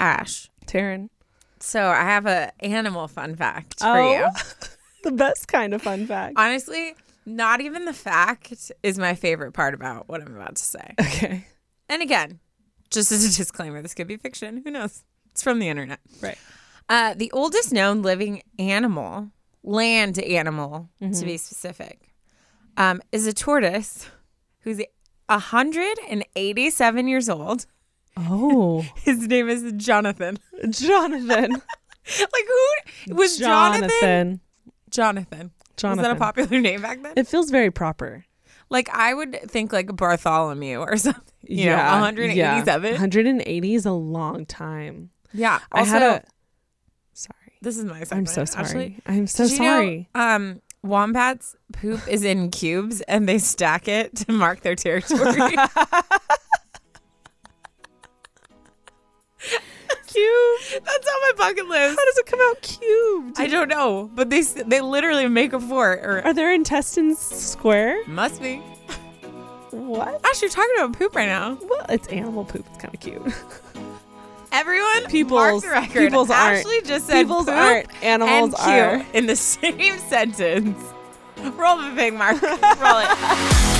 Ash. Taryn. So I have a animal fun fact for Oh. you. the best kind of fun fact. Honestly, not even the fact is my favorite part about what I'm about to say. Okay. And again, just as a disclaimer, this could be fiction. Who knows? It's from the internet. Right. Uh, the oldest known living animal, land animal Mm-hmm. to be specific, um, is a tortoise who's 187 years old. Oh, His name is Jonathan. Jonathan. Like who was Jonathan? Jonathan. Jonathan. Was that a popular name back then? It feels very proper. Like I would think like Bartholomew or something. You know, 187. Yeah. 180 is a long time. Yeah. I had a. Sorry. This is my I'm so sorry. Ashley. I'm so Did you know, sorry. um, wombats poop is in cubes and they stack it to mark their territory. Cube. That's on my bucket list. How does it come out cubed? I don't know, but they they literally make a fort. Or Are their intestines square? must be. What? Actually, you're talking about poop right now. Well, it's animal poop. It's kind of cute. Everyone, mark People's- the record. people's aren't. Ashley just said People's poop aren't. Animals and cute are. in the same sentence. Roll the thing, Mark. Roll it.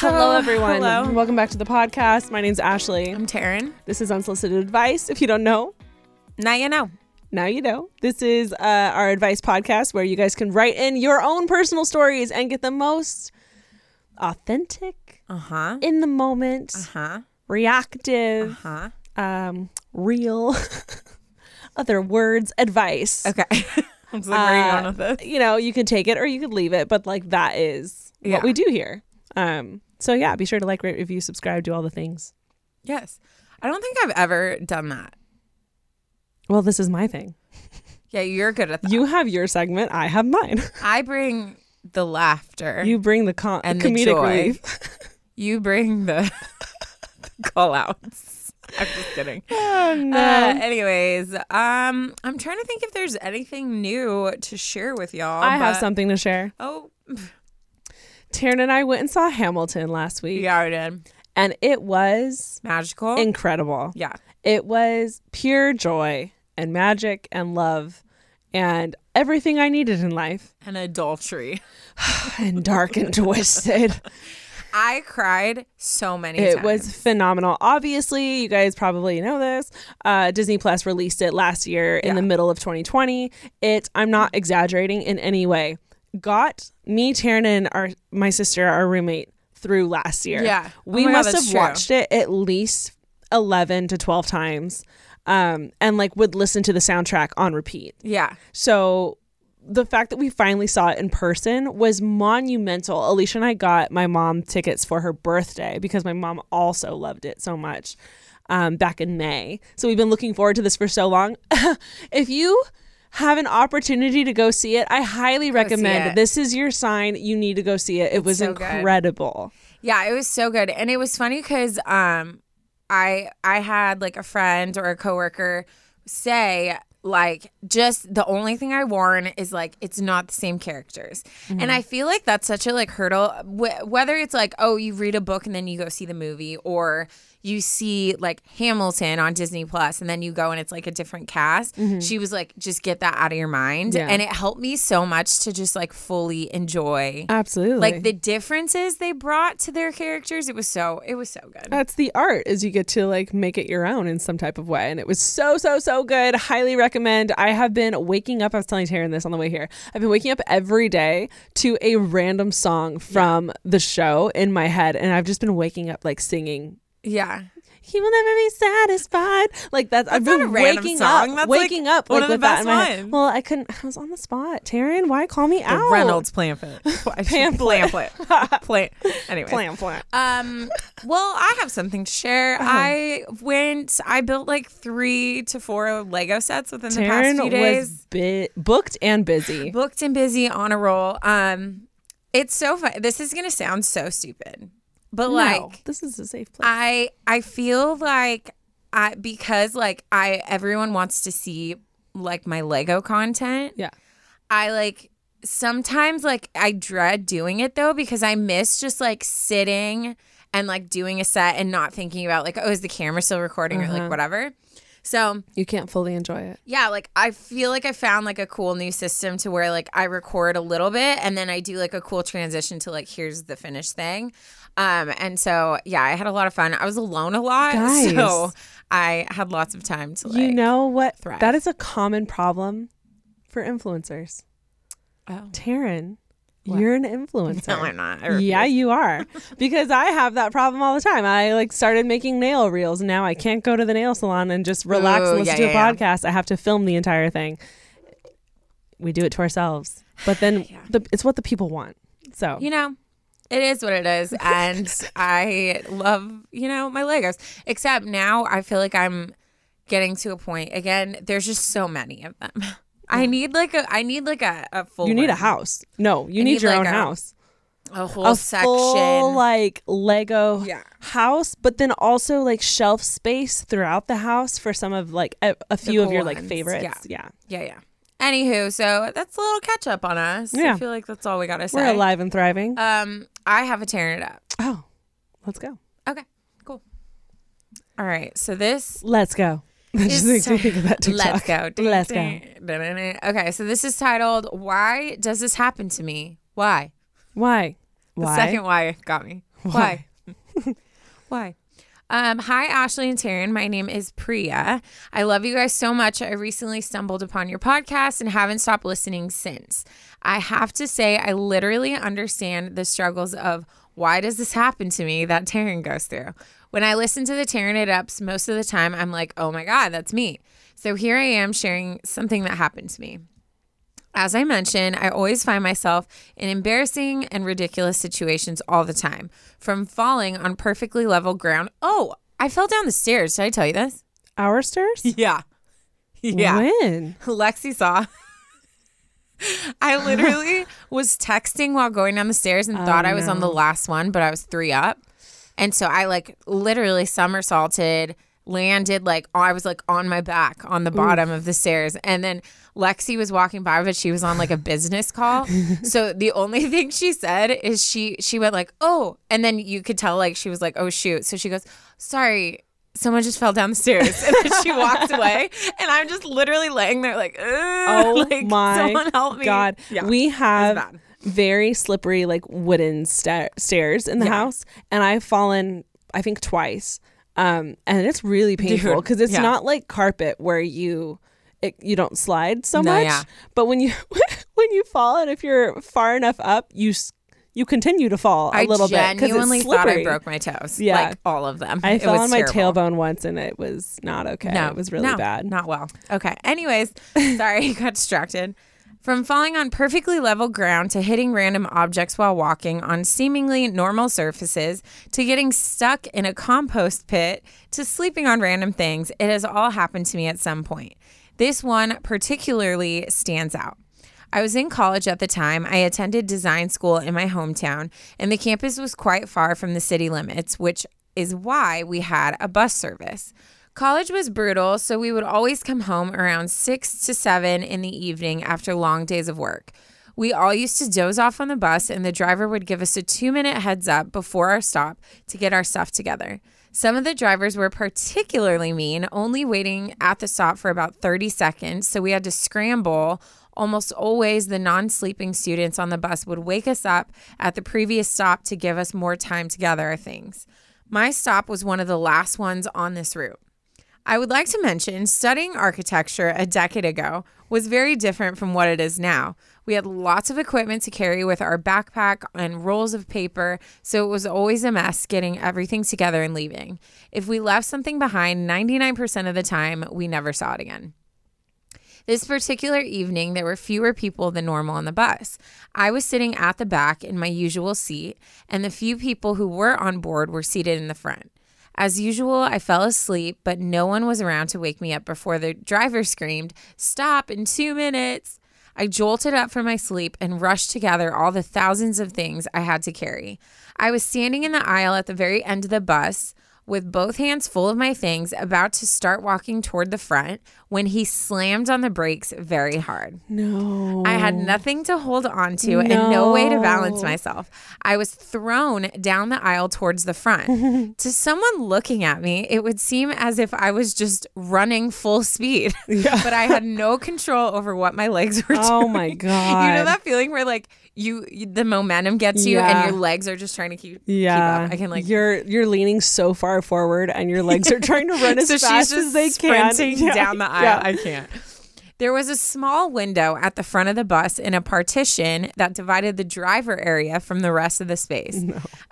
Hello, everyone. hello. Welcome back to the podcast. My name's Ashley. I'm Taryn. This is unsolicited advice. If you don't know, Now you know. now you know. This is uh, our advice podcast where you guys can write in your own personal stories and get the most authentic, Uh huh. in the moment, Uh huh. reactive, uh-huh. um, real, other words, advice. Okay. I was like, where are you Uh, going with this? You know, you can take it or you could leave it, but like that is Yeah. what we do here. Um, so yeah, be sure to like, rate, review, subscribe, do all the things. Yes. I don't think I've ever done that. Well, this is my thing. Yeah, you're good at that. You have your segment, I have mine. I bring the laughter. you bring the con- And the comedic joy. relief. you bring the call outs. I'm just kidding. Oh no. Uh, anyways, um, I'm trying to think if there's anything new to share with y'all. I have something to share. Oh, Taryn and I went and saw Hamilton last week, yeah, I did. and it was Magical. incredible. yeah. It was pure joy and magic and love and everything I needed in life. And adultery. And dark and twisted. I cried so many It times. was phenomenal. Obviously, you guys probably know this. Uh, Disney Plus released it last year in the middle of 2020. It, I'm not exaggerating in any way, got me, Taryn, and our my sister, our roommate, through last year. Yeah. Oh we God, must that's have true. watched it at least 11 to 12 times, um, and like would listen to the soundtrack on repeat. Yeah. So the fact that we finally saw it in person was monumental. Alicia and I got my mom tickets for her birthday because my mom also loved it so much um, back in May. So we've been looking forward to this for so long. if you have an opportunity to go see it, I highly recommend. This is your sign. You need to go see it. It was so good. incredible. Yeah, it was so good. And it was funny because um I I had like a friend or a coworker say like just the only thing I warn is like it's not the same characters. And I feel like that's such a like hurdle wh- whether it's like oh you read a book and then you go see the movie or you see like Hamilton on Disney Plus and then you go and it's like a different cast. Mm-hmm. She was like just get that out of your mind Yeah. and it helped me so much to just like fully enjoy Absolutely. like the differences they brought to their characters it was so it was so good That's the art is you get to like make it your own in some type of way. And it was so, so, so good. Highly recommend. I have been waking up, I was telling Taryn this on the way here. I've been waking up every day to a random song from the show in my head. And I've just been waking up like singing. Yeah He will never be satisfied. Like that's, I've not been a waking song. up, That's, like, waking up one like of the with that best in my head. Well, I couldn't. I was on the spot. Taryn, why call me out? reynolds pamphlet Pamphlet. pamphlet anyway Pamphlet. um well i have something to share Uh-huh. i went i built like three to four lego sets within the past few days was bi- booked and busy. booked and busy on a roll um it's so fun this is gonna sound so stupid but No, like this is a safe place. I I feel like I because like I everyone wants to see like my Lego content. yeah. I like sometimes like I dread doing it though because I miss just like sitting and like doing a set and not thinking about like oh is the camera still recording or Uh-huh. like whatever. So You can't fully enjoy it. yeah, like I feel like I found like a cool new system to where like I record a little bit and then I do like a cool transition to like here's the finished thing. Um and so yeah, I had a lot of fun. I was alone a lot, Guys. so I had lots of time to like you know what? thrive. That is a common problem for influencers. Oh. Taryn, you're an influencer. No, I'm not. Yeah, you are. because I have that problem all the time. I like started making nail reels and now I can't go to the nail salon and just relax Ooh, and listen yeah, to a yeah, yeah. podcast. I have to film the entire thing. We do it to ourselves. But then the, it's what the people want. So you know, it is what it is. And I love, you know, my Legos. Except now I feel like I'm getting to a point again, there's just so many of them. I mm. need like a I need like a, a full you need a house. No, you need, need, your like, own a house. A whole a section. full like Lego Yeah. house, but then also like shelf space throughout the house for some of like a, a few of your like ones, favorites. yeah. Yeah. yeah, yeah. Anywho, so that's a little catch up on us. Yeah. I feel like that's all we gotta say. We're alive and thriving. Um, I have a Taryn It Up. oh, let's go. Okay, cool. All right, so this Let's go. Just makes me think of that TikTok. Let's go. Ding, Let's go. ding, ding. Okay, so this is titled "Why Does This Happen to Me?" Why? Why? The Why? second why got me. Why? Why? Um, hi, Ashley and Taryn. My name is Priya. I love you guys so much. I recently stumbled upon your podcast and haven't stopped listening since. I have to say, I literally understand the struggles of why does this happen to me that Taryn goes through. When I listen to the Taryn It Ups, most of the time I'm like, oh my God, that's me. So here I am sharing something that happened to me. As I mentioned, I always find myself in embarrassing and ridiculous situations all the time, from falling on perfectly level ground. Oh, I fell down the stairs. Did I tell you this? Our stairs? Yeah. Yeah. When? Lexi saw. I literally was texting while going down the stairs and oh, thought I was on the last one, but I was three up. And so I like literally somersaulted, landed like I was like on my back on the bottom of the stairs and then Lexi was walking by but she was on like a business call. so the only thing she said is she she went like, "Oh." And then you could tell like she was like, "Oh shoot." So she goes, "Sorry, someone just fell down the stairs." And then she walked away and I'm just literally laying there like, Oh like, my someone help me." god! Yeah. We have very slippery, like wooden sta- stairs in the Yeah. house, and I've fallen, I think, twice. Um, and it's really painful because it's yeah. not like carpet where you it, you don't slide so No, much. yeah. But when you when you fall, and if you're far enough up, you you continue to fall a I little bit because it's thought I broke my toes. Yeah. Like all of them. I It fell on my terrible. tailbone once, and it was not okay. No, it was really no, bad. Not well. Okay. Anyways, sorry, got distracted. From falling on perfectly level ground to hitting random objects while walking on seemingly normal surfaces to getting stuck in a compost pit to sleeping on random things, it has all happened to me at some point. This one particularly stands out. I was in college at the time. I attended design school in my hometown, and the campus was quite far from the city limits, which is why we had a bus service. College was brutal, so we would always come home around 6 to 7 in the evening after long days of work. We all used to doze off on the bus, and the driver would give us a two minute heads up before our stop to get our stuff together. Some of the drivers were particularly mean, only waiting at the stop for about 30 seconds, so we had to scramble. Almost always, the non sleeping students on the bus would wake us up at the previous stop to give us more time to gather our things. My stop was one of the last ones on this route. I would like to mention studying architecture a decade ago was very different from what it is now. We had lots of equipment to carry with our backpack and rolls of paper, so it was always a mess getting everything together and leaving. If we left something behind, 99% of the time, we never saw it again. This particular evening, there were fewer people than normal on the bus. I was sitting at the back in my usual seat, and the few people who were on board were seated in the front. As usual, I fell asleep, but no one was around to wake me up before the driver screamed, Stop in two minutes. I jolted up from my sleep and rushed to gather all the thousands of things I had to carry. I was standing in the aisle at the very end of the bus with both hands full of my things, about to start walking toward the front when he slammed on the brakes very hard. No. I had nothing to hold on to and no way to balance myself. I was thrown down the aisle towards the front. to someone looking at me, it would seem as if I was just running full speed, but I had no control over what my legs were doing. Oh my god. You know that feeling where like you, you the momentum gets you Yeah. and your legs are just trying to keep Yeah, keep up. I can like you're you're leaning so far forward, and your legs are trying to run as so she's fast just as they can. Yeah, down the aisle. yeah. I can't. There was a small window at the front of the bus in a partition that divided the driver area from the rest of the space.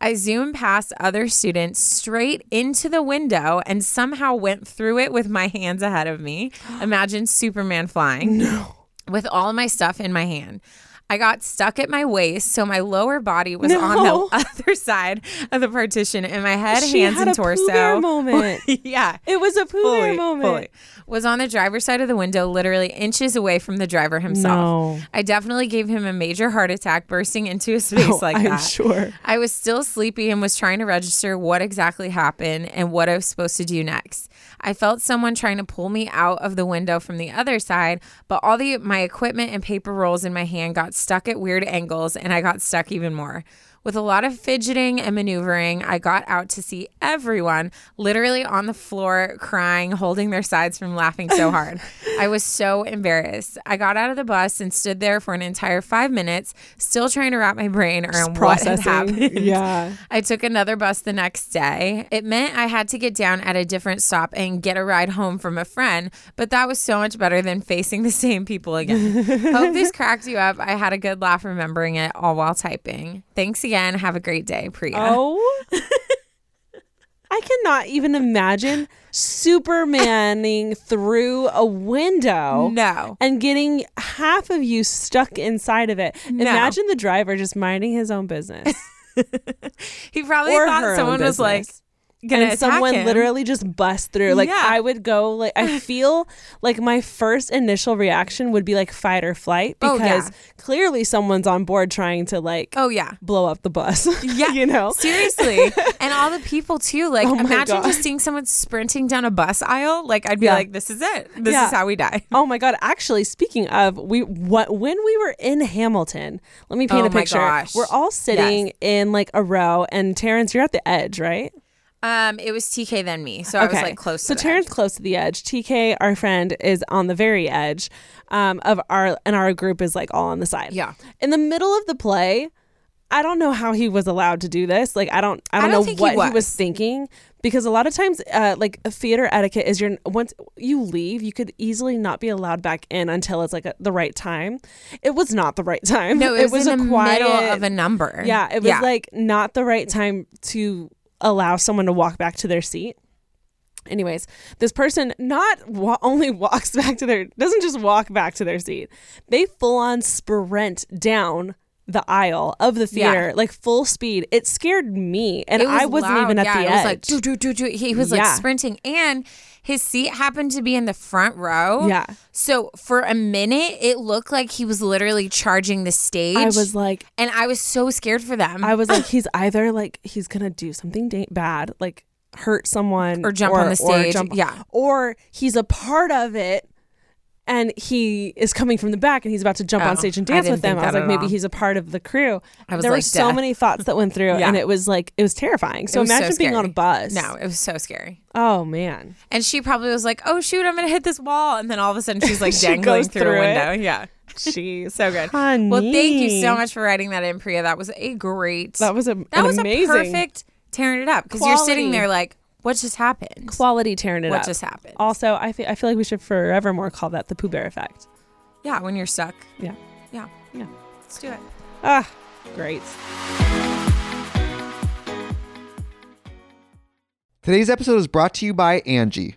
I zoomed past other students straight into the window and somehow went through it with my hands ahead of me. Imagine Superman flying. No. With all my stuff in my hand. I got stuck at my waist, so my lower body was on the other side of the partition, and my head, She hands, and torso. Moment. yeah It was a Bear fully, moment. fully. Was on the driver's side of the window, literally inches away from the driver himself. No. I definitely gave him a major heart attack bursting into a space Oh, like I'm that. sure. I was still sleepy and was trying to register what exactly happened and what I was supposed to do next. I felt someone trying to pull me out of the window from the other side, but all the my equipment and paper rolls in my hand got stuck at weird angles and I got stuck even more. With a lot of fidgeting and maneuvering, I got out to see everyone literally on the floor crying, holding their sides from laughing so hard. I was so embarrassed. I got out of the bus and stood there for an entire five minutes, still trying to wrap my brain around what had happened. Yeah. I took another bus the next day. It meant I had to get down at a different stop and get a ride home from a friend, but that was so much better than facing the same people again. Hope this cracked you up. I had a good laugh remembering it all while typing. Thanks again. Have a great day, Priya. Oh. I cannot even imagine Supermaning through a window. No. And getting half of you stuck inside of it. No. Imagine the driver just minding his own business. He probably or thought someone was like. Gonna and someone him. literally just bust through. Like Yeah. I would go like I feel like my first initial reaction would be like fight or flight Oh, because yeah. clearly someone's on board trying to like Oh yeah. blow up the bus. Yeah, you know. seriously, and all the people too. Like, Oh imagine God. just seeing someone sprinting down a bus aisle. Like, I'd be Yeah. like, "This is it. This is how we die." Oh my god! Actually, speaking of, we what when we were in Hamilton, let me paint Oh a my picture. gosh. We're all sitting in like a row, and Taryn, you're at the edge, right? Um, it was TK then me, so I was like close. So to the Taryn edge. close to the edge. TK, our friend, is on the very edge um, of our, and our group is like all on the side. Yeah. In the middle of the play, I don't know how he was allowed to do this. Like I don't, I don't, don't know think he what he was. was. thinking because a lot of times, uh, like theater etiquette is you're once you leave, you could easily not be allowed back in until it's like a, the right time. It was not the right time. No, it, was, in a the quiet, middle of a number. yeah, it was like not the right time to allow someone to walk back to their seat. Anyways, this person not wa- only walks back to their doesn't just walk back to their seat. They full on sprint down the aisle of the Yeah. theater like full speed. It scared me and was I wasn't loud. even at yeah, the it edge. was like doo, doo, doo, doo. he was like sprinting, and his seat happened to be in the front row. Yeah. So for a minute, it looked like he was literally charging the stage. I was like and I was so scared for them. I was like he's either like he's going to do something da- bad like hurt someone Or jump on the stage. Yeah. or he's a part of it and he is coming from the back and he's about to jump on Oh, stage and dance with them. I was like, maybe all. he's a part of the crew. I was there were so death. many thoughts that went through, Yeah. and it was like it was terrifying. So It was so imagine being on a bus. no, it was so scary. Oh man. And she probably was like, "Oh shoot, I'm gonna hit this wall," and then all of a sudden she's like She dangling through, through a it. window. Yeah, Jeez. so good. Honey. Well, thank you so much for writing that in, Priya. That was a great. That was a that was amazing a perfect Taryn It Up because you're sitting there like, what just happened? quality tearing it What up. What just happened? Also, I feel I feel like we should forevermore call that the Pooh Bear effect. yeah, when you're stuck. Yeah. Yeah, Yeah. let's do it. Ah, great. Today's episode is brought to you by Angie.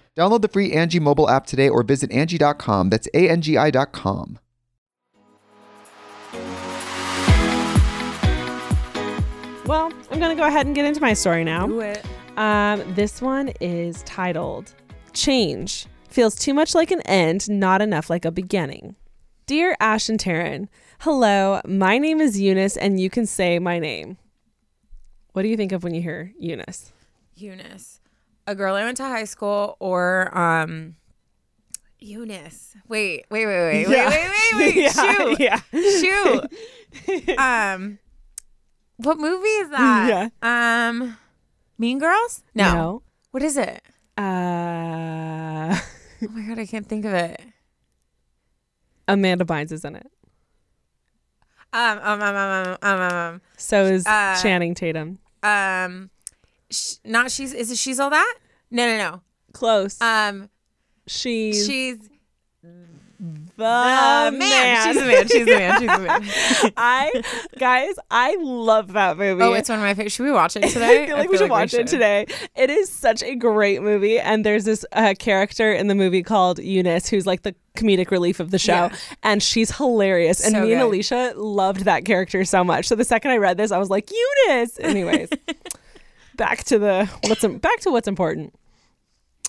Download the free Angie mobile app today or visit Angie.com. That's A-N-G-I dot com. Well, I'm gonna go ahead and get into my story now. Do it. Um, this one is titled Change Feels Too Much Like an End, Not Enough Like a Beginning. Dear Ash and Taryn, hello, my name is Eunice and you can say my name. What do you think of when you hear Eunice? Eunice, a girl I went to high school, or um, Eunice. Wait, wait, wait, wait, Yeah. wait, wait, wait, wait. Shoot, yeah. shoot. um, what movie is that? Yeah. Um, Mean Girls? No. What is it? Uh, Oh my god, I can't think of it. Amanda Bynes is in it. Um, um, um, um, um, um, So is Uh, Channing Tatum. um, um sh- not she's. Is it she's all that? No, no, no. Close. Um, she's she's the Uh, man, she's a man. She's a man. She's a man. I guys, I love that movie. Oh, it's one of my favorites. Should we watch it today? I feel like we should watch it today. It is such a great movie, and there's this uh, character in the movie called Eunice, who's like the comedic relief of the show, Yeah. and she's hilarious. And So me and. Alicia loved that character so much. So the second I read this, I was like, Eunice. Anyways, back to the what's back to what's important.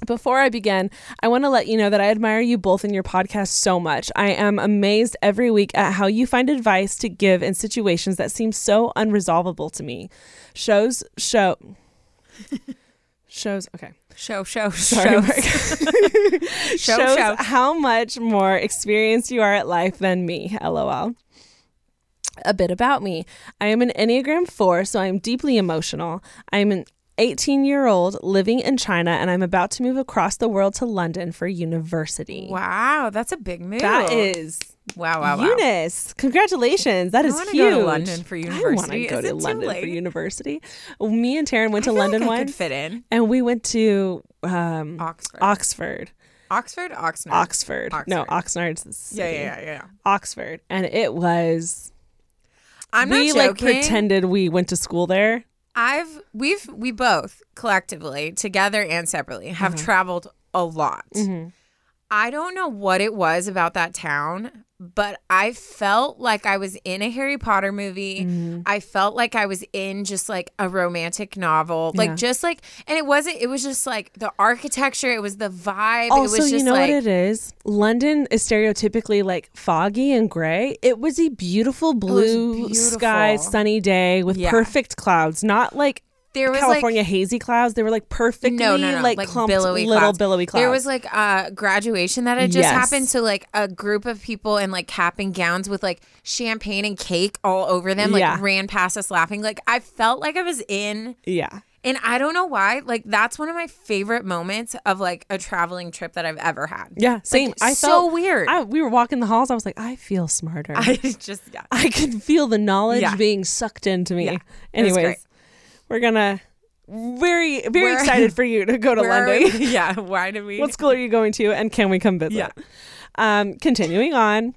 Before I begin, I want to let you know that I admire you both in your podcast so much. I am amazed every week at how you find advice to give in situations that seem so unresolvable to me. Shows show shows okay. Show, show, Sorry, show. Show, shows show. how much more experienced you are at life than me. LOL. A bit about me. I am an Enneagram 4, so I am deeply emotional. I am an 18 year old living in China, and I'm about to move across the world to London for university. Wow, that's a big move. That is wow, wow, wow. Eunice. Congratulations. That I is wanna huge. go to London for university. I want to go Is to London for university. Me and Taryn went I to London like I could once, fit in and we went to um, Oxford. Oxford. Oxford, Oxnard. Oxford. No, Oxford. Oxnard's the Yeah, yeah, yeah, yeah. Oxford, and it was. I'm we not like pretended we went to school there. I've we've we both collectively, together and separately, have Mm-hmm. traveled a lot. I don't know what it was about that town, but I felt like I was in a Harry Potter movie. Mm-hmm. I felt like I was in just like a romantic novel. Like Yeah. just like and it wasn't it was just like the architecture, it was the vibe. it Also, was just you know like what it is? London is stereotypically like foggy and gray. It was a beautiful blue sky, sunny day with Yeah. perfect clouds, not like there was California like hazy clouds. They were like perfectly no, no, no, like, like, clumped billowy little clouds. billowy clouds. There was like a graduation that had just Yes. happened. So like a group of people in like cap and gowns with like champagne and cake all over them, like Yeah. ran past us laughing. Like I felt like I was in, yeah. and I don't know why. Like that's one of my favorite moments of like a traveling trip that I've ever had. Yeah, same. Like, I so felt weird. I, we were walking the halls. I was like, I feel smarter. I just yeah. I could feel the knowledge Yeah. being sucked into me. Yeah, Anyways. We're gonna very very Where- excited for you to go to London. Yeah. Why did we? what school are you going to, and can we come visit? Yeah. Um, continuing on,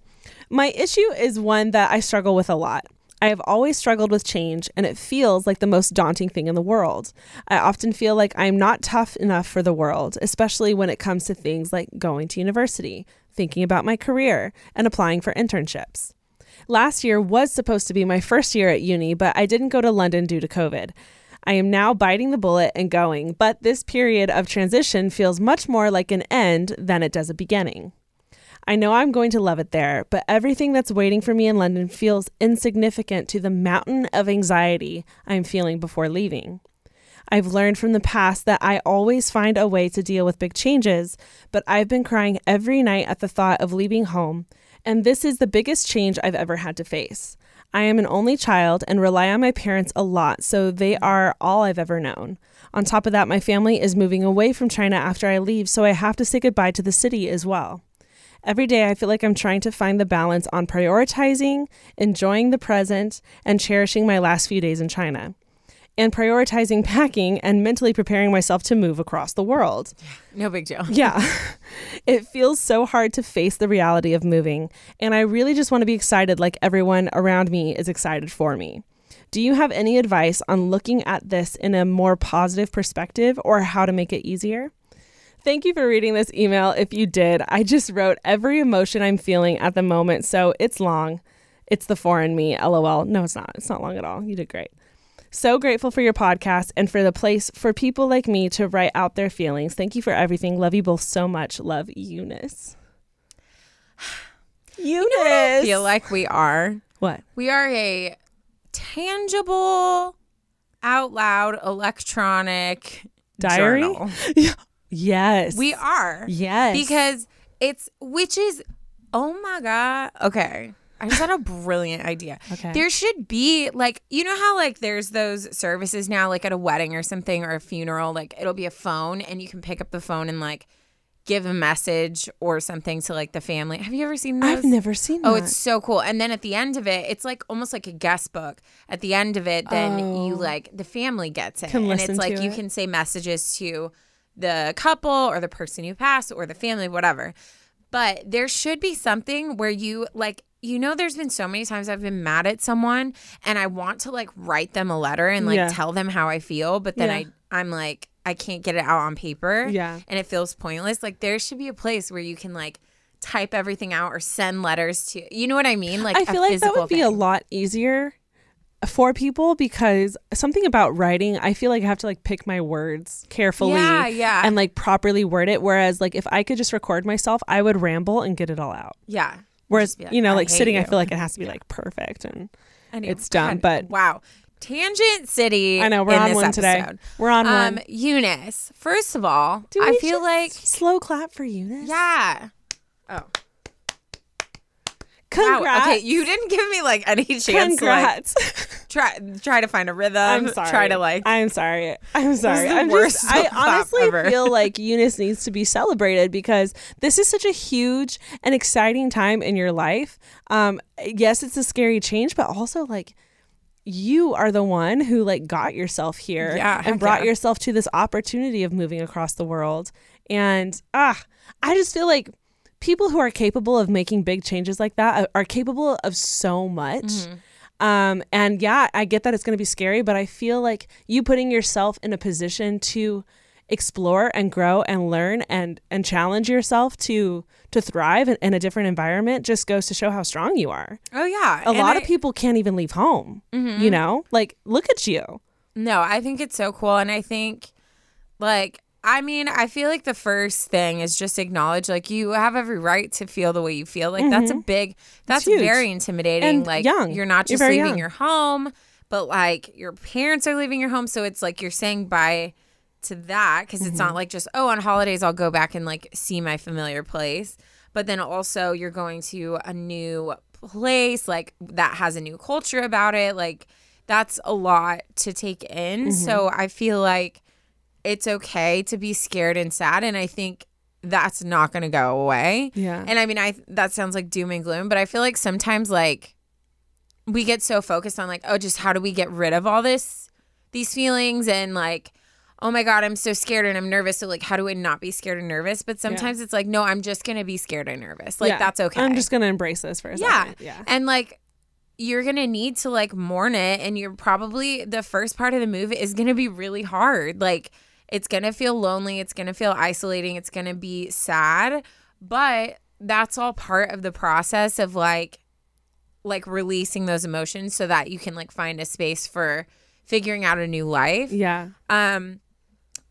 my issue is one that I struggle with a lot. I have always struggled with change, and it feels like the most daunting thing in the world. I often feel like I'm not tough enough for the world, especially when it comes to things like going to university, thinking about my career, and applying for internships. Last year was supposed to be my first year at uni, but I didn't go to London due to COVID. I am now biting the bullet and going, but this period of transition feels much more like an end than it does a beginning. I know I'm going to love it there, but everything that's waiting for me in London feels insignificant to the mountain of anxiety I'm feeling before leaving. I've learned from the past that I always find a way to deal with big changes, but I've been crying every night at the thought of leaving home, and this is the biggest change I've ever had to face. I am an only child and rely on my parents a lot, so they are all I've ever known. On top of that, my family is moving away from China after I leave, so I have to say goodbye to the city as well. Every day, I feel like I'm trying to find the balance on prioritizing, enjoying the present, and cherishing my last few days in China, and prioritizing packing and mentally preparing myself to move across the world. no big deal. Yeah. it feels so hard to face the reality of moving, and I really just want to be excited like everyone around me is excited for me. Do you have any advice on looking at this in a more positive perspective or how to make it easier? Thank you for reading this email. If you did, I just wrote every emotion I'm feeling at the moment, so it's long. It's the foreign me, lol. No, it's not. It's not long at all. You did great. So grateful for your podcast and for the place for people like me to write out their feelings. Thank you for everything. Love you both so much. Love Eunice. Eunice. I feel like we are. what? We are a tangible, out loud, electronic Diary? journal. Yes. We are. Yes. Because it's, which is, oh my God. Okay. I just had a brilliant idea. Okay. There should be like, you know how like there's those services now, like at a wedding or something or a funeral, like it'll be a phone and you can pick up the phone and like give a message or something to like the family. Have you ever seen those? I've never seen oh, that. Oh, it's so cool. And then at the end of it, it's like almost like a guest book. At the end of it, then you oh. like the family gets it. Oh. Can and listen it's like to you it. can say messages to the couple or the person you passed or the family, whatever. But there should be something where you like you know there's been so many times I've been mad at someone and I want to like write them a letter and like Yeah. tell them how I feel, but then Yeah. I I'm like I can't get it out on paper. Yeah. And it feels pointless. Like there should be a place where you can like type everything out or send letters to you know what I mean? Like I feel like that would be a lot easier for people because something about writing, I feel like I have to like pick my words carefully Yeah, yeah. and like properly word it. Whereas like if I could just record myself, I would ramble and get it all out. Yeah. Whereas like, you know, "I like sitting, I feel like it has to be like perfect and Anyway, it's done. God, But wow. Tangent City. I know we're in on one today. We're on Um, one. Eunice. First of all, Do I feel like slow clap for Eunice. yeah. Oh, Congrats. wow. Okay, you didn't give me like any chance Congrats. to like try try to find a rhythm. I'm sorry. Try to like. I'm sorry. I'm sorry. I'm just. I honestly ever. feel like Eunice needs to be celebrated because this is such a huge and exciting time in your life. Um, yes, it's a scary change, but also like you are the one who like got yourself here Yeah, and brought yeah. yourself to this opportunity of moving across the world. And ah, I just feel like people who are capable of making big changes like that are, are capable of so much. Mm-hmm. Um, and yeah, I get that it's going to be scary, but I feel like you putting yourself in a position to explore and grow and learn and and challenge yourself to to thrive in, in a different environment just goes to show how strong you are. oh yeah. A and lot I- of people can't even leave home. Mm-hmm. You know, like look at you. No, I think it's so cool. And I think, like, I mean, I feel like the first thing is just acknowledge, like, you have every right to feel the way you feel. Like, that's a big, that's very intimidating. And like, young. you're not You're just leaving young. your home, but like, your parents are leaving your home. So it's like you're saying bye to that because it's Mm-hmm. not like just, oh, on holidays, I'll go back and like see my familiar place. But then also, you're going to a new place, like, that has a new culture about it. Like, that's a lot to take in. Mm-hmm. So I feel like it's okay to be scared and sad. And I think that's not going to go away. Yeah. And I mean, I that sounds like doom and gloom, but I feel like sometimes like we get so focused on like, oh, just how do we get rid of all this, these feelings and like, oh my God, I'm so scared and I'm nervous. So like, how do I not be scared and nervous? But sometimes it's like, no, I'm just going to be scared and nervous. Like Yeah. that's okay. I'm just gonna embrace this for a Yeah. second. Yeah. And like you're going to need to like mourn it and you're probably the first part of the move is going to be really hard. Like it's going to feel lonely, it's going to feel isolating, it's going to be sad, but that's all part of the process of like like releasing those emotions so that you can like find a space for figuring out a new life Yeah. um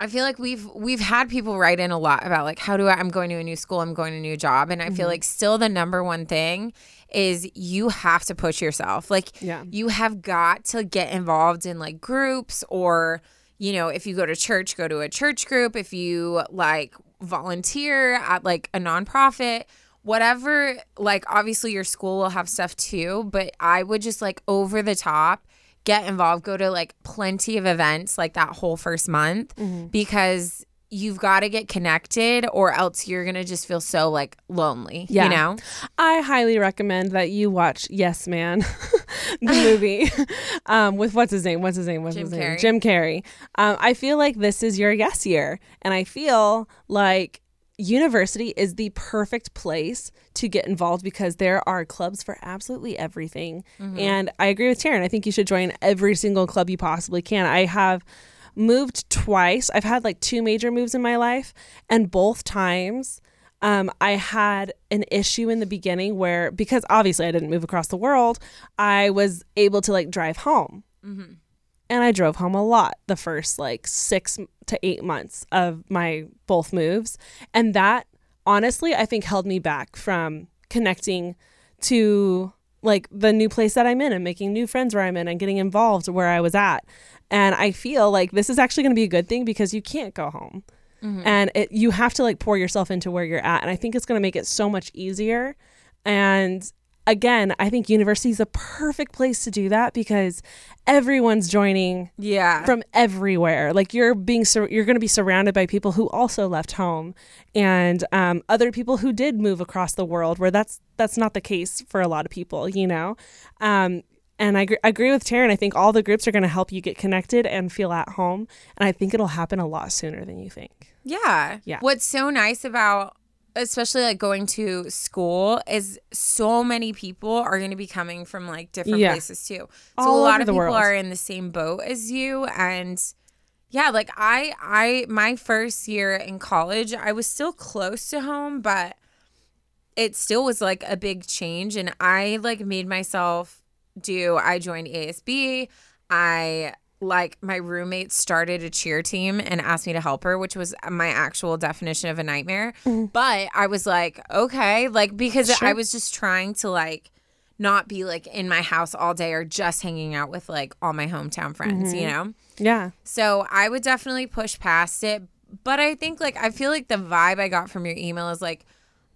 I feel like we've we've had people write in a lot about like how do I I'm going to a new school, I'm going to a new job and I Mm-hmm. feel like still the number one thing is you have to push yourself. Like Yeah. you have got to get involved in like groups or you know, if you go to church, go to a church group, if you like volunteer at like a nonprofit, whatever, like obviously your school will have stuff too, but I would just like over the top get involved, go to like plenty of events like that whole first month Mm-hmm. because you've got to get connected or else you're going to just feel so like lonely, Yeah. you know? I highly recommend that you watch Yes Man, the movie, um, with what's his name? What's his name? What's Jim his name? Carrey. Jim Carrey. Um, I feel like this is your yes year, and I feel like university is the perfect place to get involved because there are clubs for absolutely everything. And I agree with Taryn. I think you should join every single club you possibly can. I have moved twice. I've had like two major moves in my life, and both times um, I had an issue in the beginning where, because obviously I didn't move across the world, I was able to like drive home. And I drove home a lot the first like six to eight months of my both moves. And that honestly, I think held me back from connecting to like the new place that I'm in and making new friends where I'm in and getting involved where I was at. And I feel like this is actually going to be a good thing because you can't go home. And it, you have to like pour yourself into where you're at and i think it's going to make it so much easier. And again i think university is a perfect place to do that because everyone's joining Yeah. from everywhere. Like you're being sur- you're going to be surrounded by people who also left home and um, other people who did move across the world where that's that's not the case for a lot of people you know? Um, and I agree, agree with Taryn. I think all the groups are going to help you get connected and feel at home. And I think it'll happen a lot sooner than you think. Yeah. Yeah. What's so nice about especially like going to school is so many people are going to be coming from like different Yeah. places too. So All a lot of people world. are in the same boat as you and yeah, like I I my first year in college, I was still close to home, but it still was like a big change and I like made myself do I joined ASB. I like my roommate started a cheer team and asked me to help her, which was my actual definition of a nightmare. Mm-hmm. But I was like, okay, like because I was just trying to like not be like in my house all day or just hanging out with like all my hometown friends, mm-hmm. you know? Yeah. So I would definitely push past it. But I think like I feel like the vibe I got from your email is like,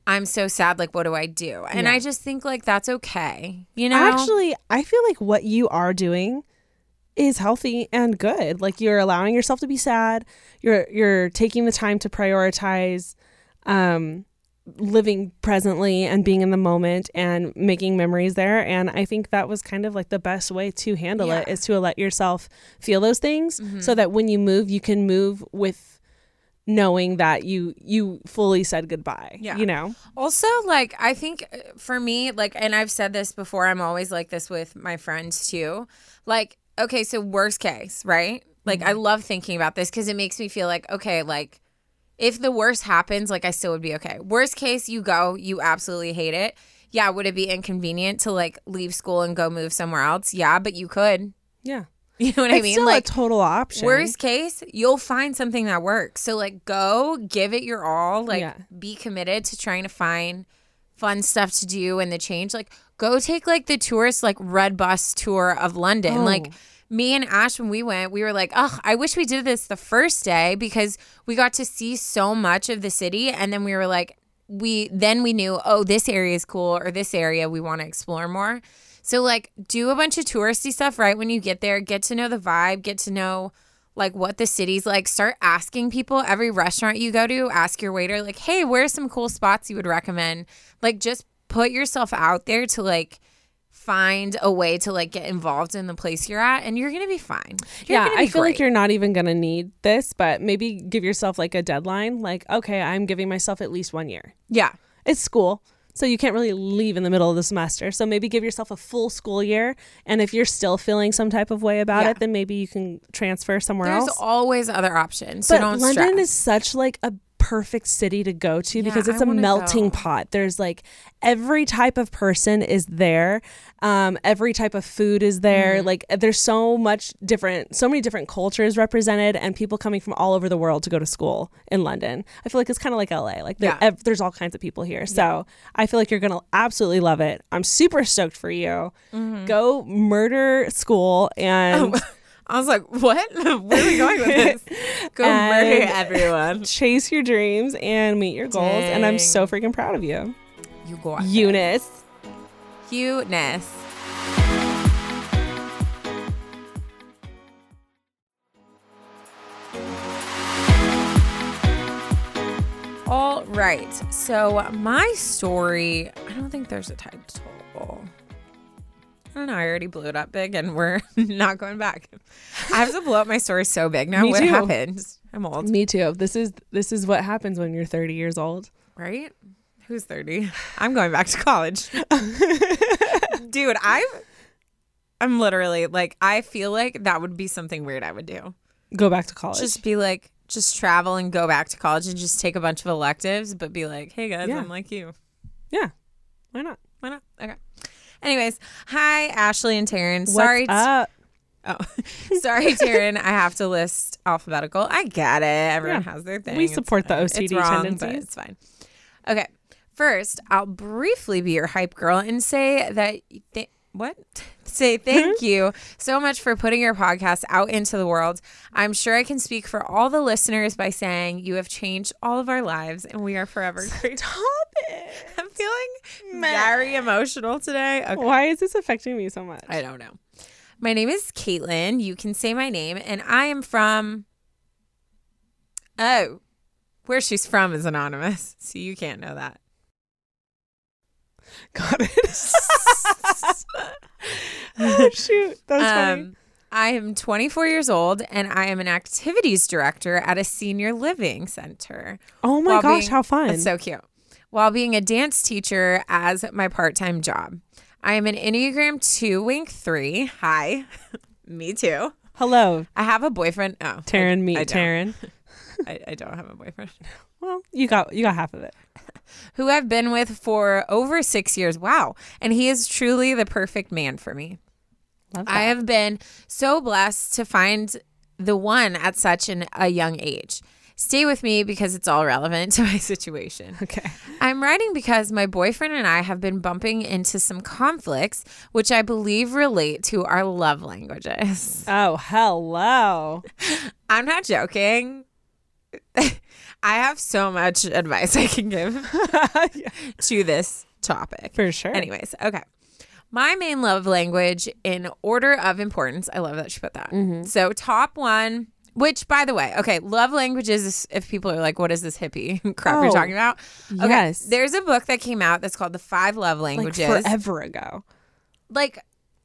I'm so sad. Like, what do I do? And Yeah. I just think like that's okay. You know? Actually, I feel like what you are doing is healthy and good. Like you're allowing yourself to be sad. You're you're taking the time to prioritize um living presently and being in the moment and making memories there and I think that was kind of like the best way to handle it Yeah. is to let yourself feel those things Mm-hmm. so that when you move you can move with knowing that you you fully said goodbye. Yeah. You know? Also, like, I think uh, for me, like, and I've said this before, I'm always like this with my friends too. Like, okay, so worst case, right? Like, I love thinking about this because it makes me feel like, okay, like, if the worst happens, like, I still would be okay. Worst case, you go, you absolutely hate it. Yeah, would it be inconvenient to like leave school and go move somewhere else? Yeah, but you could. Yeah. You know what I mean? still like, a total option. Worst case, you'll find something that works. So like go, give it your all, like Yeah. be committed to trying to find fun stuff to do and the change. Like go take like the tourist like red bus tour of London. Oh. Like me and Ash when we went, we were like, "Oh, I wish we did this the first day because we got to see so much of the city and then we were like we then we knew, "Oh, this area is cool or this area we want to explore more." So like do a bunch of touristy stuff right when you get there, get to know the vibe, get to know like what the city's like. Start asking people every restaurant you go to, ask your waiter like, "Hey, where's some cool spots you would recommend?" Like just put yourself out there to like find a way to like get involved in the place you're at and you're to be fine. You're yeah, gonna I be feel like you're not even gonna need this, but maybe give yourself like a deadline. Like, okay, I'm giving myself at least one year. Yeah. It's school, so you can't really leave in the middle of the semester. So maybe give yourself a full school year, and if you're still feeling some type of way about Yeah. it, then maybe you can transfer somewhere There's else. There's always other options. So but don't London stress. is such like a perfect city to go to because it's a melting go. pot. There's like every type of person is there. Um, every type of food is there. Mm-hmm. Like there's so much different, so many different cultures represented, and people coming from all over the world to go to school in London. I feel like it's kind of like LA. Like there, Yeah. ev- there's all kinds of people here. So I feel like you're gonna absolutely love it. I'm super stoked for you. Mm-hmm. Go murder school and. I was like, "What? Where are we going with this?" Go murder everyone. chase your dreams and meet your goals. And I'm so freaking proud of you. You go. out there. Eunice. Cuteness. All right. So my story, I don't think there's a title. Don't know. I already blew it up big and we're not going back. I have to blow up my story so big now. Me what too. happened? I'm old, Me too. This is this is what happens when you're 30 years old. right? Who's 30? I'm going back to college. Dude, I've I'm literally like I feel like that would be something weird I would do. Go back to college. Just be like just travel and go back to college and just take a bunch of electives but be like, "Hey guys, Yeah. I'm like you." yeah. Why not? Why not? Okay. Anyways, hi Ashley and Taryn. What's Sorry up? Oh, sorry, Taryn. I have to list alphabetical. I get it. Everyone Yeah. has their thing. We It's support the fine. OCD it's wrong, But tendencies. it's fine. Okay. First, I'll briefly be your hype girl and say that. Th- what? say thank you so much for putting your podcast out into the world. I'm sure I can speak for all the listeners by saying you have changed all of our lives and we are forever grateful. I'm feeling very emotional today. Okay. Why is this affecting me so much? I don't know. My name is Caitlin. You can say my name, and I am from. Oh, where she's from is anonymous, so you can't know that. Got it. oh, shoot. That's funny. Um, I am 24 years old, and I am an activities director at a senior living center. Oh my gosh, being- how fun. That's so cute. while being a dance teacher as my part time job. I am an Enneagram 2 Wing 3. Hi. Me too. Hello, I have a boyfriend. Oh, Taryn. I, Meet I. Taryn. I, I don't have a boyfriend. Well, you got you got half of it. Who I've been with for over six years. Wow. And he is truly the perfect man for me. Love I have been so blessed to find the one at such an, a young age. Stay with me because it's all relevant to my situation. Okay. I'm writing because my boyfriend and I have been bumping into some conflicts, which I believe relate to our love languages. Oh, hello. I'm not joking. I have so much advice I can give to this topic. For sure. Anyways, okay. My main love language in order of importance. I love that she put that. Mm-hmm. So, top one, which by the way, okay, love languages, if people are like, what is this hippie crap you're Oh, talking about? Okay, yes. There's a book that came out that's called The Five Love Languages. like forever ago. Like,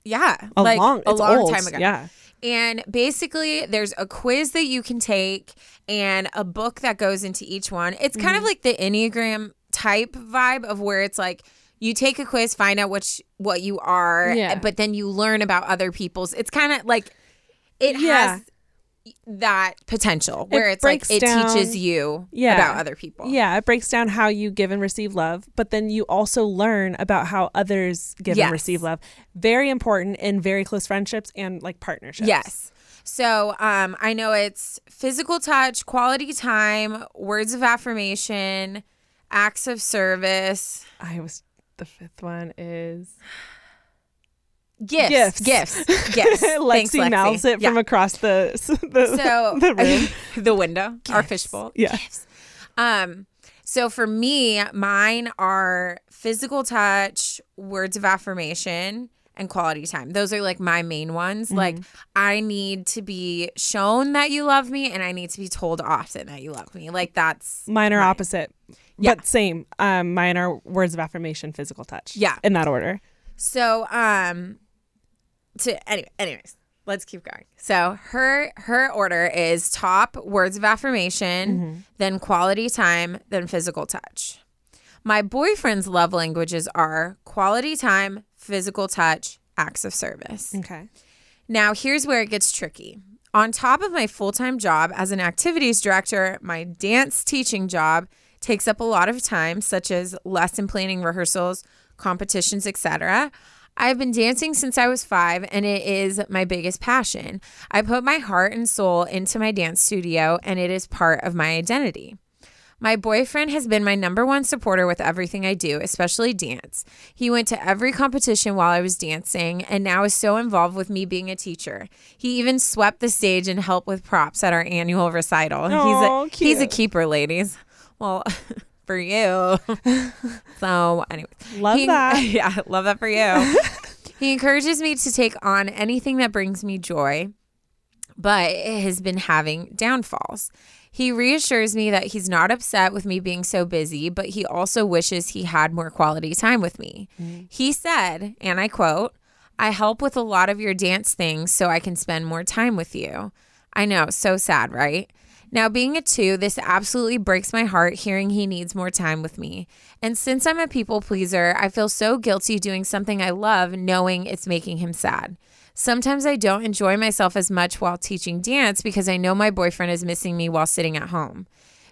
yeah. A like long, a long old. time ago. Yeah. And basically, there's a quiz that you can take and a book that goes into each one. It's kind Mm-hmm. of like the Enneagram type vibe of where it's like you take a quiz, find out which what you are, Yeah. but then you learn about other people's. It's kind of like it Yeah. has that potential where it's like it down- teaches you Yeah. about other people. Yeah, it breaks down how you give and receive love, but then you also learn about how others give Yes. and receive love. Very important in very close friendships and like partnerships. Yes. So um, I know it's physical touch, quality time, words of affirmation, acts of service, I was the fifth one is gifts, Gifts. gifts, gifts. Thanks, Lexi Lexi. mouths it Yeah. from across the the, so the room. the window, our fishbowl. Yeah. Gifts. Um. So for me, mine are physical touch, words of affirmation, and quality time. Those are like my main ones. Mm-hmm. Like I need to be shown that you love me, and I need to be told often that you love me. Like that's Mine are mine. opposite. Yeah. But same. Um, mine are words of affirmation, physical touch. Yeah. In that order. So, um, to anyway, anyways, let's keep going. So her her order is top words of affirmation, mm-hmm. then quality time, then physical touch. My boyfriend's love languages are quality time, physical touch, acts of service. Okay. Now, here's where it gets tricky. On top of my full time job as an activities director, my dance teaching job takes up a lot of time, such as lesson planning, rehearsals, competitions, etc. I've been dancing since I was five, and it is my biggest passion. I put my heart and soul into my dance studio, and it is part of my identity. My boyfriend has been my number one supporter with everything I do, especially dance. He went to every competition while I was dancing and now is so involved with me being a teacher. He even swept the stage and helped with props at our annual recital. Aw, he's a he's a keeper, ladies. Well, for you. so, anyways. Love He- that. Yeah, love that for you. he encourages me to take on anything that brings me joy but it has been having downfalls. He reassures me that he's not upset with me being so busy, but he also wishes he had more quality time with me. Mm. He said, and I quote, I help with a lot of your dance things so I can spend more time with you. I know, so sad, right? Now, being a two, this absolutely breaks my heart hearing he needs more time with me. And since I'm a people pleaser, I feel so guilty doing something I love knowing it's making him sad. Sometimes I don't enjoy myself as much while teaching dance because I know my boyfriend is missing me while sitting at home.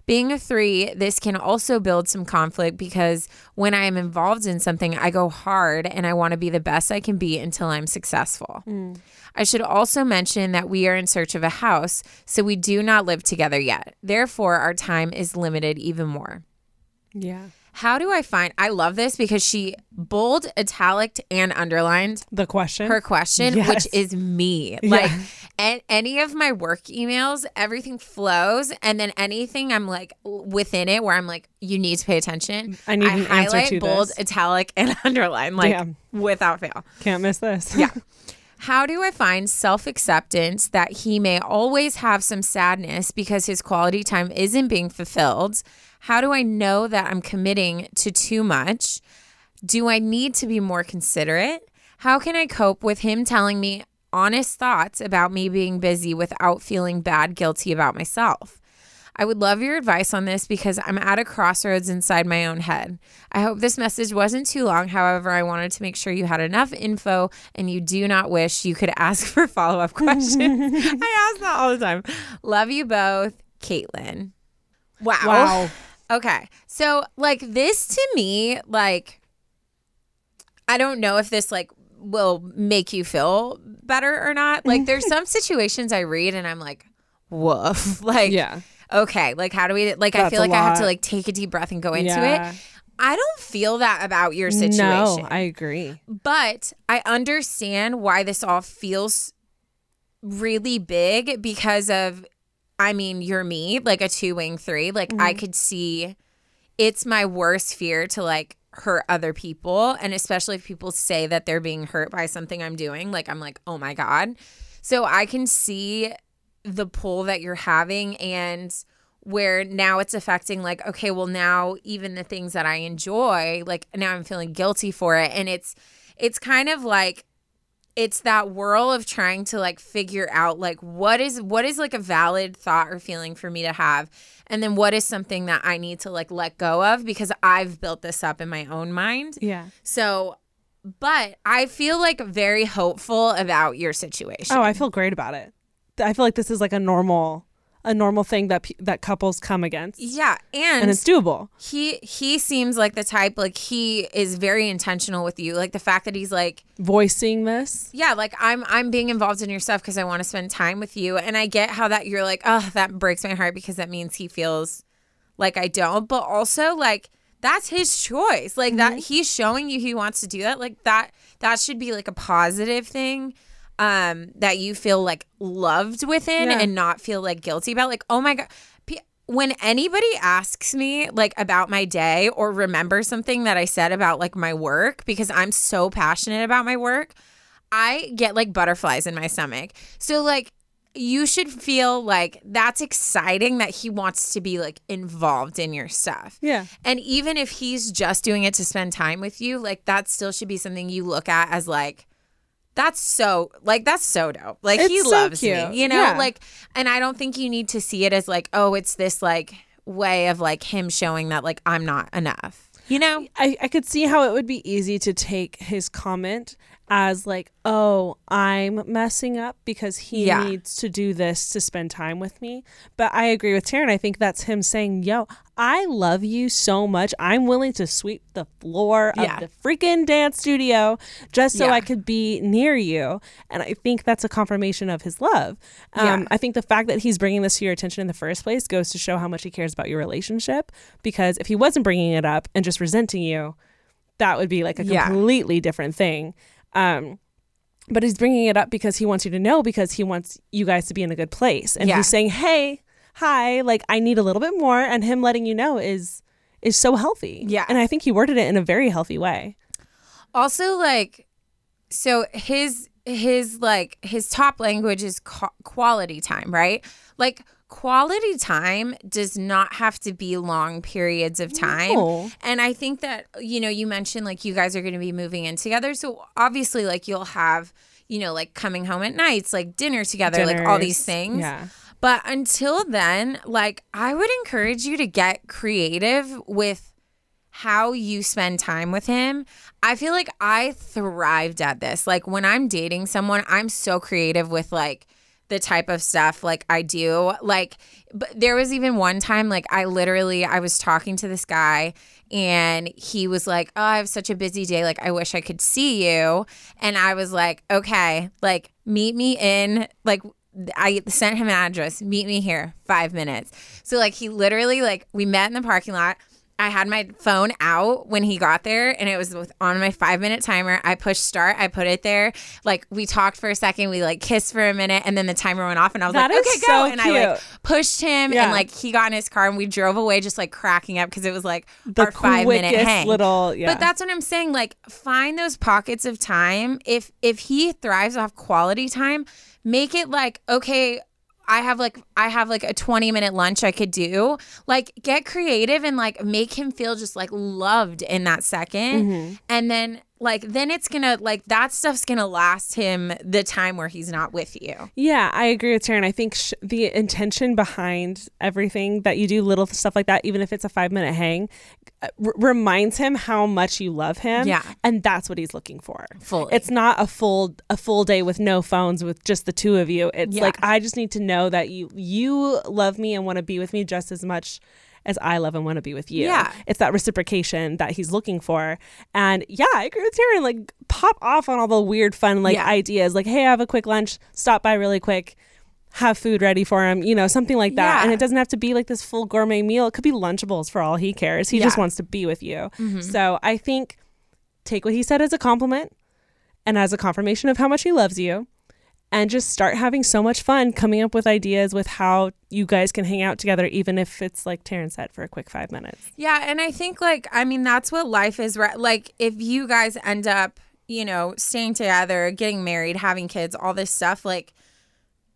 Being a three, this can also build some conflict because when I am involved in something, I go hard and I want to be the best I can be until I'm successful. Mm. I should also mention that we are in search of a house, so we do not live together yet. Therefore, our time is limited even more. Yeah. How do I find? I love this because she bold, italic, and underlined The question. her question, Yes. which is me. Like, and any of my work emails, everything flows, and then anything I'm like within it where I'm like, you need to pay attention. I need an answer highlight, to bold, this. italic, and underline, like Damn. without fail. Can't miss this. Yeah. How do I find self acceptance that he may always have some sadness because his quality time isn't being fulfilled? How do I know that I'm committing to too much? Do I need to be more considerate? How can I cope with him telling me honest thoughts about me being busy without feeling bad, guilty about myself? I would love your advice on this because I'm at a crossroads inside my own head. I hope this message wasn't too long. However, I wanted to make sure you had enough info and you do not wish you could ask for follow up questions. I ask that all the time. Love you both, Caitlin. Wow. Wow. Okay. So, like, this to me, like, I don't know if this, like, will make you feel better or not. Like, there's some situations I read and I'm like, woof. Like, Yeah. okay. Like, how do we, like, I feel like I have to, like, take a deep breath and go into Yeah. it. I don't feel that about your situation. No, I agree. But I understand why this all feels really big because of, I mean, you're me, like a two wing three. Like I mm-hmm. could see it's my worst fear to like hurt other people. And especially if people say that they're being hurt by something I'm doing, like I'm like, oh my God. So I can see the pull that you're having and where now it's affecting like okay well now even the things that i enjoy like now i'm feeling guilty for it and it's it's kind of like it's that whirl of trying to like figure out like what is what is like a valid thought or feeling for me to have and then what is something that i need to like let go of because i've built this up in my own mind Yeah. so but i feel like very hopeful about your situation Oh, I feel great about it. I feel like this is like a normal a normal thing that that couples come against. yeah And it's doable. he he seems like the type like he is very intentional with you like the fact that he's like Voicing this. yeah like i'm i'm being involved in your stuff because i want to spend time with you and i get how that you're like oh that breaks my heart because that means he feels like i don't but also like that's his choice like that mm-hmm. he's showing you he wants to do that like that that should be like a positive thing um that you feel like loved within Yeah. and not feel like guilty about like oh my god P- when anybody asks me like about my day or remember something that I said about like my work because I'm so passionate about my work, I get like butterflies in my stomach. So like you should feel like that's exciting that he wants to be like involved in your stuff. Yeah. And even if he's just doing it to spend time with you, like that still should be something you look at as like that's so like that's so dope. Like he It's so loves cute. me, you know? Yeah. Like and I don't think you need to see it as like, oh, it's this like way of like him showing that like I'm not enough. You know? I, I could see how it would be easy to take his comment as like, oh, I'm messing up because he Yeah. needs to do this to spend time with me. But I agree with Taryn. I think that's him saying, yo, I love you so much. I'm willing to sweep the floor of the freaking dance studio just so Yeah. I could be near you. And I think that's a confirmation of his love. Um, Yeah. I think the fact that he's bringing this to your attention in the first place goes to show how much he cares about your relationship. Because if he wasn't bringing it up and just resenting you, that would be like a Yeah. completely different thing. Um, but he's bringing it up because he wants you to know because he wants you guys to be in a good place, and Yeah. he's saying, "Hey, hi, like I need a little bit more," and him letting you know is is so healthy. Yeah. and I think he worded it in a very healthy way. Also like so his his like his top language is qua- quality time, right? Like quality time does not have to be long periods of time. No. And I think that you know, you mentioned like you guys are going to be moving in together, so obviously like you'll have you know, like coming home at nights, like dinner together, like all these things. Yeah. But until then, like I would encourage you to get creative with how you spend time with him. I feel like I thrived at this. Like when I'm dating someone, I'm so creative with like the type of stuff like I do. Like but there was even one time like I literally I was talking to this guy and he was like, "Oh, I have such a busy day. Like I wish I could see you." And I was like, "Okay, like meet me in like I sent him an address. Meet me here, five minutes. So like he literally like we met in the parking lot. I had my phone out when he got there, and it was with, on my five minute timer. I pushed start. I put it there. Like we talked for a second. We like kissed for a minute, and then the timer went off, and I was That like, "Okay, go!" so And I like pushed him, Yeah. and like he got in his car, and we drove away, just like cracking up because it was like The our five minute hang. little yeah. But that's what I'm saying. Like, find those pockets of time. If if he thrives off quality time, make it like okay. I have like I have like a 20 minute lunch I could do. Like get creative and like make him feel just like loved in that 2nd mm-hmm. And then like then it's gonna like that stuff's gonna last him the time where he's not with you. Yeah, I agree with Taryn. I think sh- the intention behind everything that you do, little stuff like that, even if it's a five minute hang, uh, r- reminds him how much you love him. Yeah. and that's what he's looking for. Fully. it's not a full a full day with no phones with just the two of you. It's Yeah. like I just need to know that you you love me and want to be with me just as much as I love and want to be with you. Yeah. It's that reciprocation that he's looking for. And yeah, I agree with Taryn. Like pop off on all the weird fun like Yeah. ideas. Like, hey, I have a quick lunch, stop by really quick, have food ready for him, you know, something like that. Yeah. And it doesn't have to be like this full gourmet meal. It could be Lunchables for all he cares. He just Yeah. Mm-hmm. wants to be with you. So I think take what he said as a compliment and as a confirmation of how much he loves you and just start having so much fun coming up with ideas with how you guys can hang out together even if it's like Taryn said for a quick 5 minutes. Yeah, and I think like I mean that's what life is. Right? Like if you guys end up, you know, staying together, getting married, having kids, all this stuff, like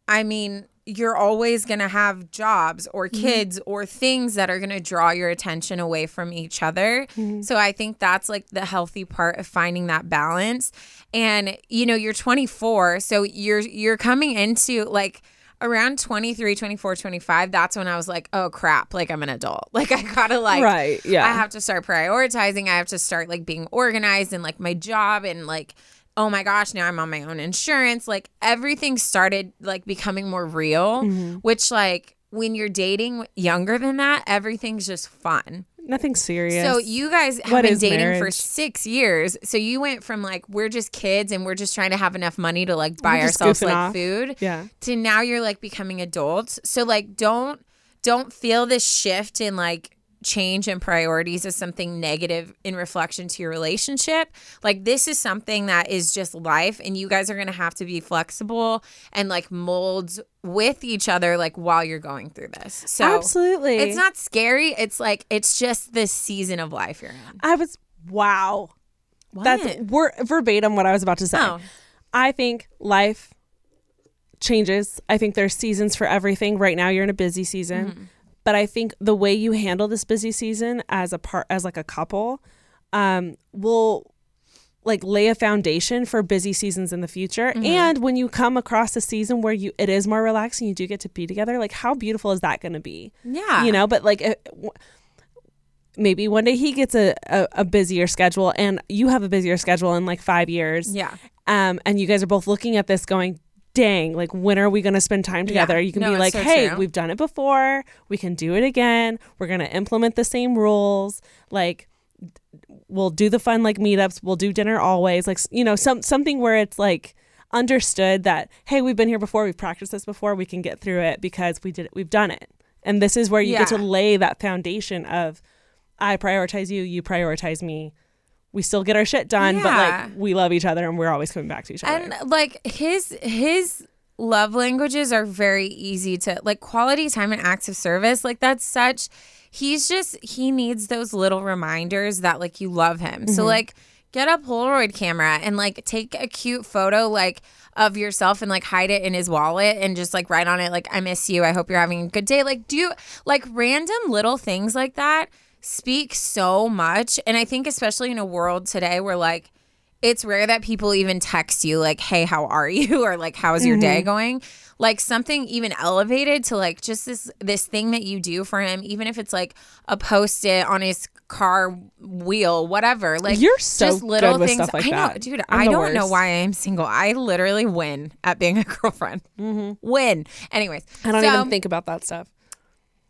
I mean, you're always going to have jobs or mm-hmm. kids or things that are going to draw your attention away from each other. Mm-hmm. So I think that's like the healthy part of finding that balance. And you know, you're 24, so you're you're coming into like around 23, 24, 25, that's when I was like, "Oh crap, like I'm an adult." Like I got to like Right, yeah. I have to start prioritizing. I have to start like being organized and like my job and like oh my gosh, now I'm on my own insurance. Like everything started like becoming more real, Mm-hmm. which like when you're dating younger than that, everything's just fun. Nothing serious. So you guys have What been dating for six years. So you went from like we're just kids and we're just trying to have enough money to like buy ourselves like off. food Yeah. to now you're like becoming adults. So like don't don't feel this shift in like change and priorities as something negative in reflection to your relationship. Like this is something that is just life and you guys are going to have to be flexible and like mold with each other like while you're going through this. So Absolutely. It's not scary. It's like it's just this season of life you're in. I was wow. That's What? wor- verbatim what I was about to say. Oh. I think life changes. I think there's seasons for everything. Right now you're in a busy season. Mm-hmm. But I think the way you handle this busy season as a part as like a couple um will like lay a foundation for busy seasons in the future. Mm-hmm. And when you come across a season where you it is more relaxing, you do get to be together, like how beautiful is that going to be? Yeah. You know, but like w- maybe one day he gets a, a, a busier schedule and you have a busier schedule in like five years. Yeah. Um, and you guys are both looking at this going, dang, like when are we going to spend time together? You can No, be like, so hey, true. we've done it before. We can do it again. We're going to implement the same rules. Like, we'll do the fun like meetups. We'll do dinner always. Like, you know, some something where it's like understood that hey, we've been here before. We've practiced this before. We can get through it because we did it. We've done it. And this is where you get to lay that foundation of I prioritize you, you prioritize me. We still get our shit done, but like we love each other and we're always coming back to each other. And like his his love languages are very easy to like quality time and acts of service. Like that's such he's just he needs those little reminders that like you love him. So mm-hmm. like get a Polaroid camera and like take a cute photo like of yourself and like hide it in his wallet and just like write on it like I miss you. I hope you're having a good day. Like do like random little things like that speak so much. And I think especially in a world today where like it's rare that people even text you like hey how are you? or like how's your day going? Like something even elevated to like just this this thing that you do for him even if it's like a post-it on his car wheel whatever. Like You're so just little things. stuff like i know that. dude I'm i don't know why i am single. I literally win at being a girlfriend. Win. Anyways Mm-hmm. I don't so- even think about that stuff.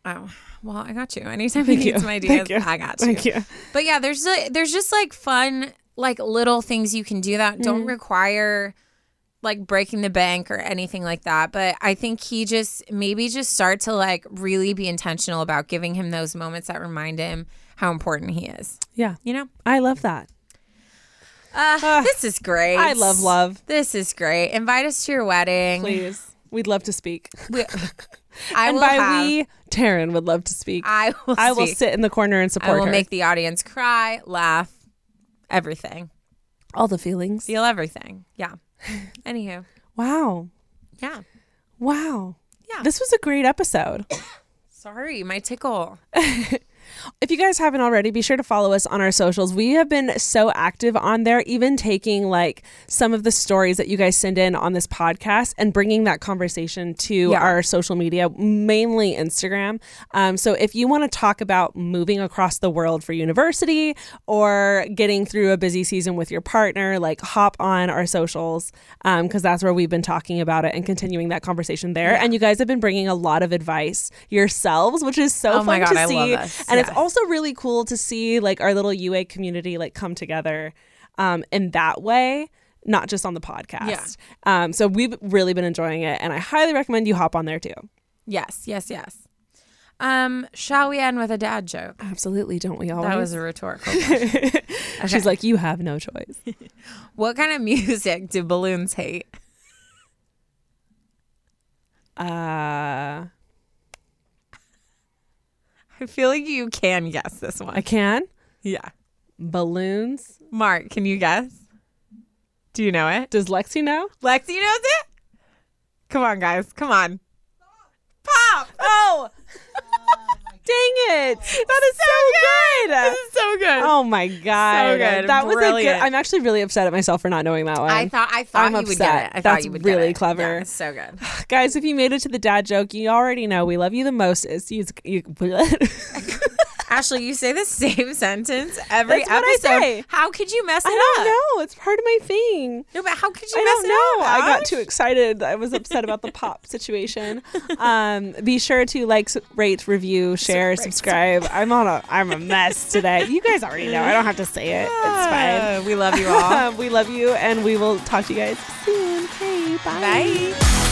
Oh, well, I got you. Anytime Thank you need some ideas. I got you. Thank you. But yeah, there's like, there's just like fun, like little things you can do that don't Mm-hmm. require like breaking the bank or anything like that. But I think he just maybe just start to like really be intentional about giving him those moments that remind him how important he is. Yeah. You know, I love that. uh, this is great. I love love. This is great. Invite us to your wedding. Please. We'd love to speak. We- I and by have, we, Taryn would love to speak. I will. I will speak. sit in the corner and support. I will her. make the audience cry, laugh, everything. all the feelings. Feel everything. Yeah. Anywho. Wow. Yeah. Wow. Yeah. This was a great episode. Sorry, my tickle. If you guys haven't already, be sure to follow us on our socials. We have been so active on there, even taking like some of the stories that you guys send in on this podcast and bringing that conversation to Yeah. our social media, mainly Instagram. Um, so if you want to talk about moving across the world for university or getting through a busy season with your partner, like hop on our socials because that's where we've been talking about it and continuing that conversation there. And you guys have been bringing a lot of advice yourselves, which is so Oh fun my God, to I see. love this. And it's Yeah. Also really cool to see like our little UA community like come together um, in that way. Not just on the podcast. Yeah. Um, so we've really been enjoying it, and I highly recommend you hop on there too. Yes, yes, yes. Um, shall we end with a dad joke? Absolutely, don't we always? That was a rhetorical question. She's like, you have no choice. What kind of music do balloons hate? Uh, I feel like you can guess this one. I can Yeah. balloons. Mark, can you guess? Do you know it? Does Lexi know? Lexi knows it? Come on, guys. Come on. Pop! Oh, dang it! That is so, good. This is so good. Oh my god, So good. That was a good. I'm actually really upset at myself for not knowing that one. I thought I thought I'm you would get it. I That's thought you would get really it. clever. Yeah, so good. Guys, if you made it to the dad joke, you already know we love you the most. It's you. you Ashley, you say the same sentence every That's what I episode. say. How could you mess it I don't up? know. It's part of my thing. No, but how could you I mess don't it know. up? I got too excited. I was upset about the pop situation. Um, be sure to like, rate, review, share, subscribe. I'm on a. I'm a mess today. You guys already know. I don't have to say it. It's fine. Uh, we love you all. We love you, and we will talk to you guys soon. Okay, bye. Bye.